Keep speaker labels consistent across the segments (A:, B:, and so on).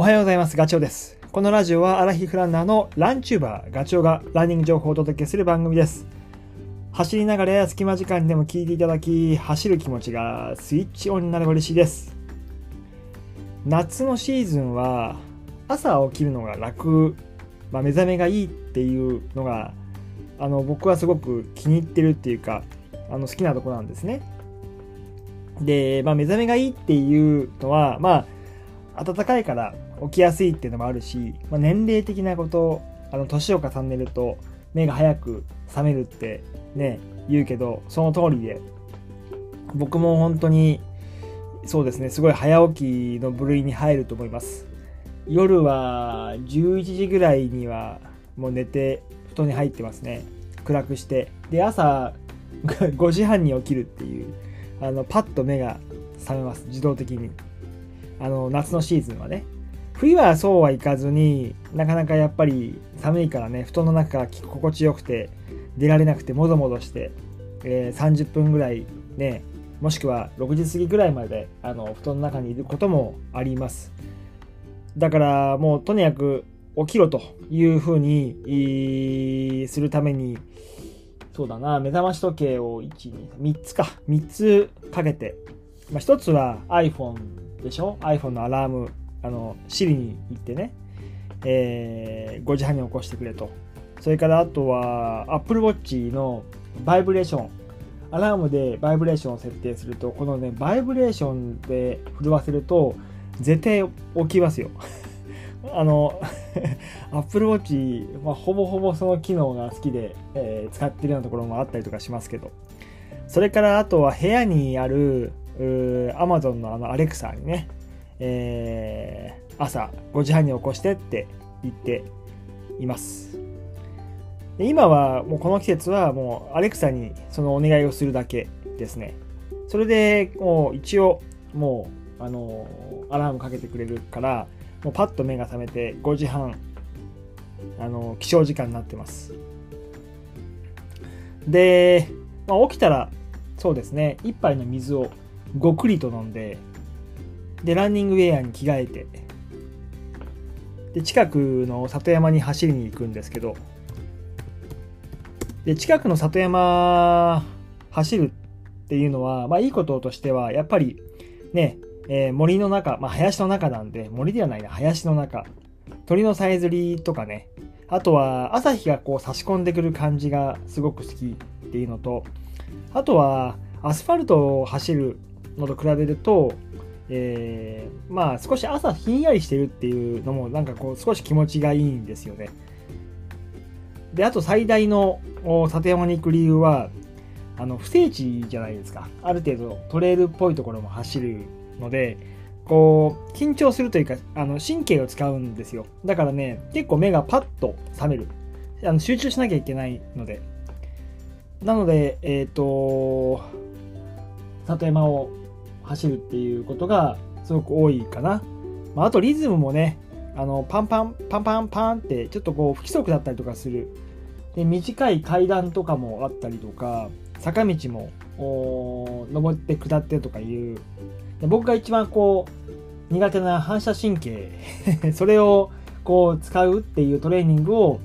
A: おはようございます。ガチョウです。このラジオはアラヒフランナーのランチューバーガチョウがランニング情報をお届けする番組です。走りながらや隙間時間でも聞いていただき、走る気持ちがスイッチオンになれば嬉しいです。夏のシーズンは朝起きるのが楽、まあ、目覚めがいいっていうのがあの僕はすごく気に入ってるっていうかあの好きなとこなんですね。で、まあ、目覚めがいいっていうのはまあ暖かいから起きやすいっていうのもあるし、まあ、年齢的なことあの年を重ねると目が早く覚めるってね言うけどその通りで僕も本当にそうですねすごい早起きの部類に入ると思います。夜は11時ぐらいにはもう寝て布団に入ってますね。暗くして。で朝 5時半に起きるっていうあのパッと目が覚めます。自動的に。あの夏のシーズンはね。冬はそうはいかずになかなかやっぱり寒いからね布団の中が心地よくて出られなくてもぞもぞして、えー30分ぐらいねもしくは6時過ぎぐらいまであの布団の中にいることもあります。だからもうとにかく起きろというふうにするためにそうだな目覚まし時計を123つか3つかけて、まあ、1つは iPhone でしょ？iPhone のアラームあの Siri に行ってね、えー5時半に起こしてくれと。それからあとは Apple Watch のバイブレーションアラームでバイブレーションを設定するとこのねバイブレーションで震わせると絶対起きますよ。あの Apple Watch、まあ、ほぼほぼその機能が好きで、えー使ってるようなところもあったりとかしますけど。それからあとは部屋にあるうー Amazon のあの Alexa にね、えー朝5時半に起こしてって言っています。で今はもうこの季節はもう Alexa にそのお願いをするだけですね。それでもう一応もうあのアラームかけてくれるからもうパッと目が覚めて5時半あの起床時間になってます。で、まあ、起きたらそうですね。一杯の水をごくりと飲んででランニングウェアに着替えて。で近くの里山に走りに行くんですけど。で近くの里山走るっていうのは、まあ、いいこととしてはやっぱりね、えー森の中、まあ、林の中なんで森ではないな林の中。鳥のさえずりとかね。あとは朝日がこう差し込んでくる感じがすごく好きっていうのとあとはアスファルトを走るのと比べると、えーまあ少し朝ひんやりしてるっていうのもなんかこう少し気持ちがいいんですよね。であと最大の里山に行く理由はあの不整地じゃないですか。ある程度トレイルっぽいところも走るのでこう緊張するというかあの神経を使うんですよ。だからね結構目がパッと覚める。あの集中しなきゃいけないので。なのでえっ、と里山を走るっていうことがすごく多いかな、まあ、あとリズムもねあのパンパンパンパンパンってちょっとこう不規則だったりとかする。で短い階段とかもあったりとか坂道も登って下ってとかいう。で僕が一番こう苦手な反射神経。それをこう使うっていうトレーニングを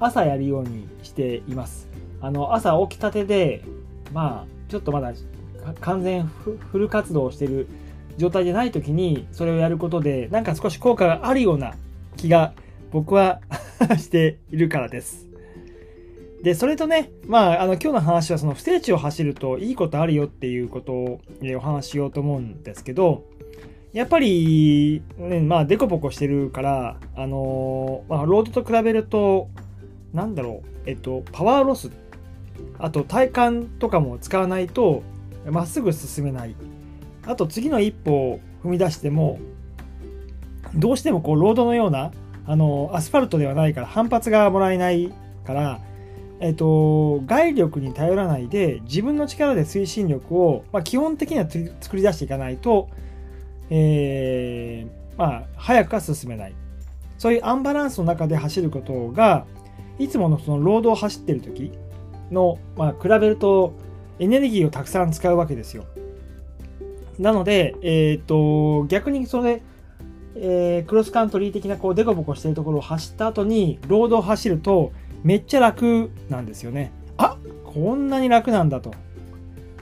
A: 朝やるようにしています。あの朝起きたてでまあちょっとまだ完全フル活動をしてる状態でない時にそれをやることでなんか少し効果があるような気が僕は しているからです。で、それとね、まあ、あの、今日の話はその不整地を走るといいことあるよっていうことをお話ししようと思うんですけど、やっぱり、ね、まあ、デコボコしてるから、あのまあ、ロードと比べると、なんだろう、えっと、パワーロス、あと体幹とかも使わないと、まっすぐ進めない。あと次の一歩を踏み出しても、どうしてもこう、ロードのような、あの、アスファルトではないから反発がもらえないから、えっと、外力に頼らないで自分の力で推進力を、まあ、基本的には作り出していかないと、えーまあ、早くは進めないそういうアンバランスの中で走ることがいつものそのロードを走ってる時の、まあ、比べるとエネルギーをたくさん使うわけですよなので、えっと逆にそれえー、クロスカントリー的なこうデコボコしてるところを走った後にロードを走るとめっちゃ楽なんですよね。あこんなに楽なんだと。っ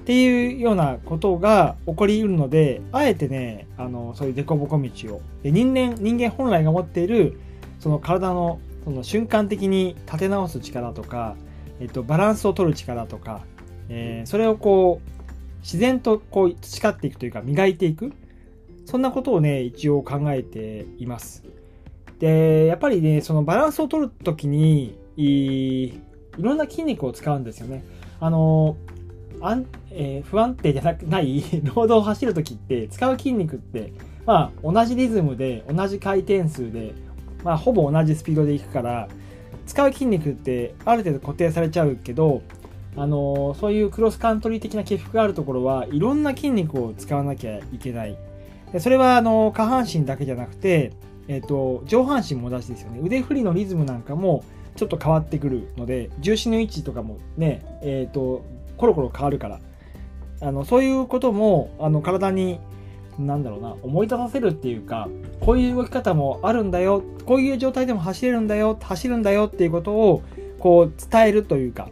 A: ていうようなことが起こりうるので、あえてね、あの、そういう凸凹道を。で人間、人間本来が持っている、その体の、その瞬間的に立て直す力とか、えっと、バランスを取る力とか、えー、それをこう、自然とこう培っていくというか磨いていく。そんなことをね一応考えています。でやっぱりねそのバランスを取るときにいろんな筋肉を使うんですよね。あのあん、えー、不安定じゃなくないロードを走るときって使う筋肉ってまあ同じリズムで同じ回転数でまあほぼ同じスピードでいくから使う筋肉ってある程度固定されちゃうけどあのそういうクロスカントリー的な起伏があるところはいろんな筋肉を使わなきゃいけない。でそれはあの下半身だけじゃなくて、えーと、上半身も同じですよね。腕振りのリズムなんかもちょっと変わってくるので重心の位置とかもね、えーと、コロコロ変わるから。あのそういうこともあの体になんだろうな思い出させるっていうかこういう動き方もあるんだよこういう状態でも走れるんだよ走るんだよっていうことをこう伝えるというか。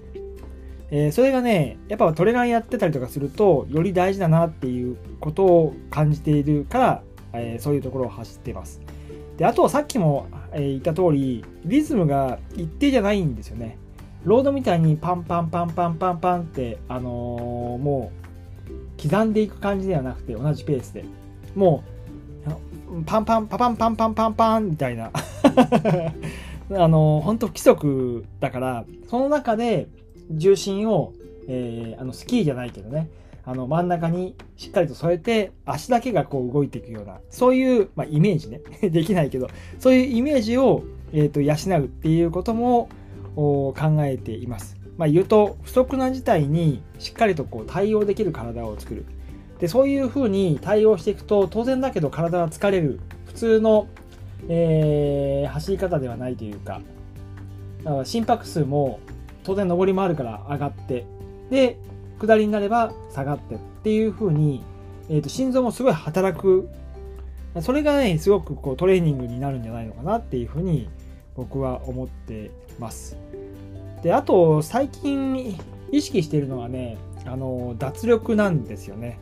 A: えー、それがね、やっぱトレランやってたりとかすると、より大事だなっていうことを感じているから、えー、そういうところを走ってます。で、あとはさっきも、えー、言った通り、リズムが一定じゃないんですよね。ロードみたいにパンパンパンパンパンパンって、あの、もう、刻んでいく感じではなくて、同じペースで。もう、パンパン、パパンパンパンパンパンみたいな。あのー、本当不規則だから、その中で、重心を、えー、あのスキーじゃないけどね。あの真ん中にしっかりと添えて足だけがこう動いていくようなそういう、まあ、イメージね。できないけどそういうイメージを、えーと、養うっていうことも考えています。まあ、言うと不足な事態にしっかりとこう対応できる体を作る。でそういうふうに対応していくと当然だけど体は疲れる。普通の、えー、走り方ではないというかだか心拍数も当然上りもあるから上がって。で下りになれば下がってっていう風に、えー、と心臓もすごい働く。それがねすごくこうトレーニングになるんじゃないのかなっていう風に僕は思ってます。であと最近意識してるのはねあの脱力なんですよね、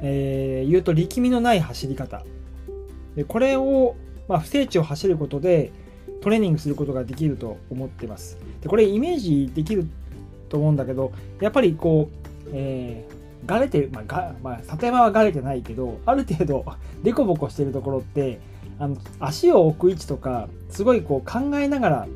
A: えー、言うと力みのない走り方。でこれを、まあ、不整地を走ることでトレーニングすることができると思ってます。でこれイメージできると思うんだけど、やっぱりこう、えー、がれてる、まあ、がまあ、里山はがれてないけど、ある程度、デコボコしてるところって、あの足を置く位置とか、すごいこう考えながら、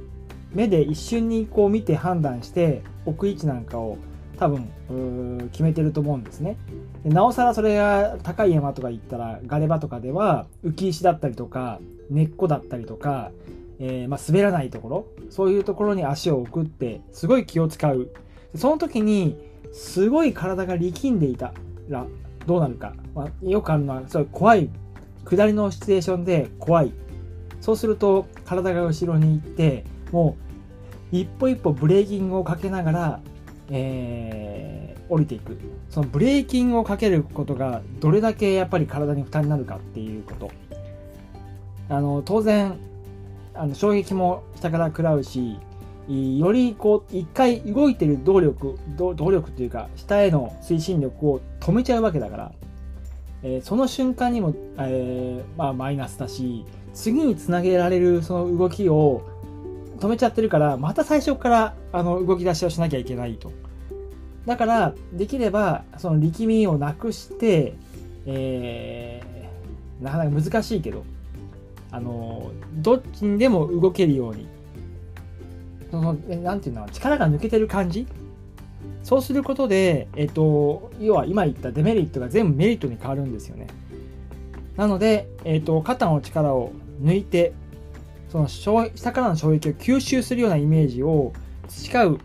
A: 目で一瞬にこう見て判断して置く位置なんかを多分決めてると思うんですねでなおさらそれが高い山とか行ったらガレ場とかでは浮き石だったりとか根っこだったりとかえー、まあ、滑らないところ、そういうところに足を置くって、すごい気を使う。その時に、すごい体が力んでいたら、どうなるか。まあ、よくあるのは、そう怖い。下りのシチュエーションで怖い。そうすると、体が後ろに行って、もう、一歩一歩ブレーキングをかけながら、えー、降りていく。そのブレーキングをかけることが、どれだけやっぱり体に負担になるかっていうこと。あの、当然、あの衝撃も下から食らうしよりこう一回動いてる動力動力っていうか下への推進力を止めちゃうわけだから、えー、その瞬間にも、えー、まあ、マイナスだし次につなげられるその動きを止めちゃってるからまた最初からあの動き出しをしなきゃいけないと。だからできればその力みをなくして、えー、なかなか難しいけどあのどっちにでも動けるように。そのなんていうの？力が抜けてる感じ？そうすることで、えっと、要は今言ったデメリットが全部メリットに変わるんですよね。なので、えっと、肩の力を抜いて、その下からの衝撃を吸収するようなイメージを培う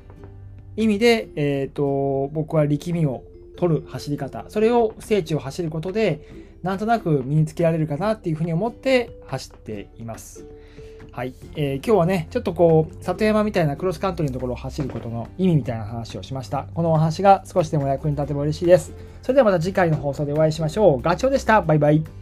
A: 意味で、えっと、僕は力みを取る走り方、それを聖地を走ることで、なんとなく身につけられるかなっていうふうに思って走っています。はい、えー、今日はね、ちょっとこう、里山みたいなクロスカントリーのところを走ることの意味みたいな話をしました。このお話が少しでも役に立てば嬉しいです。それではまた次回の放送でお会いしましょう。ガチョウでした。バイバイ。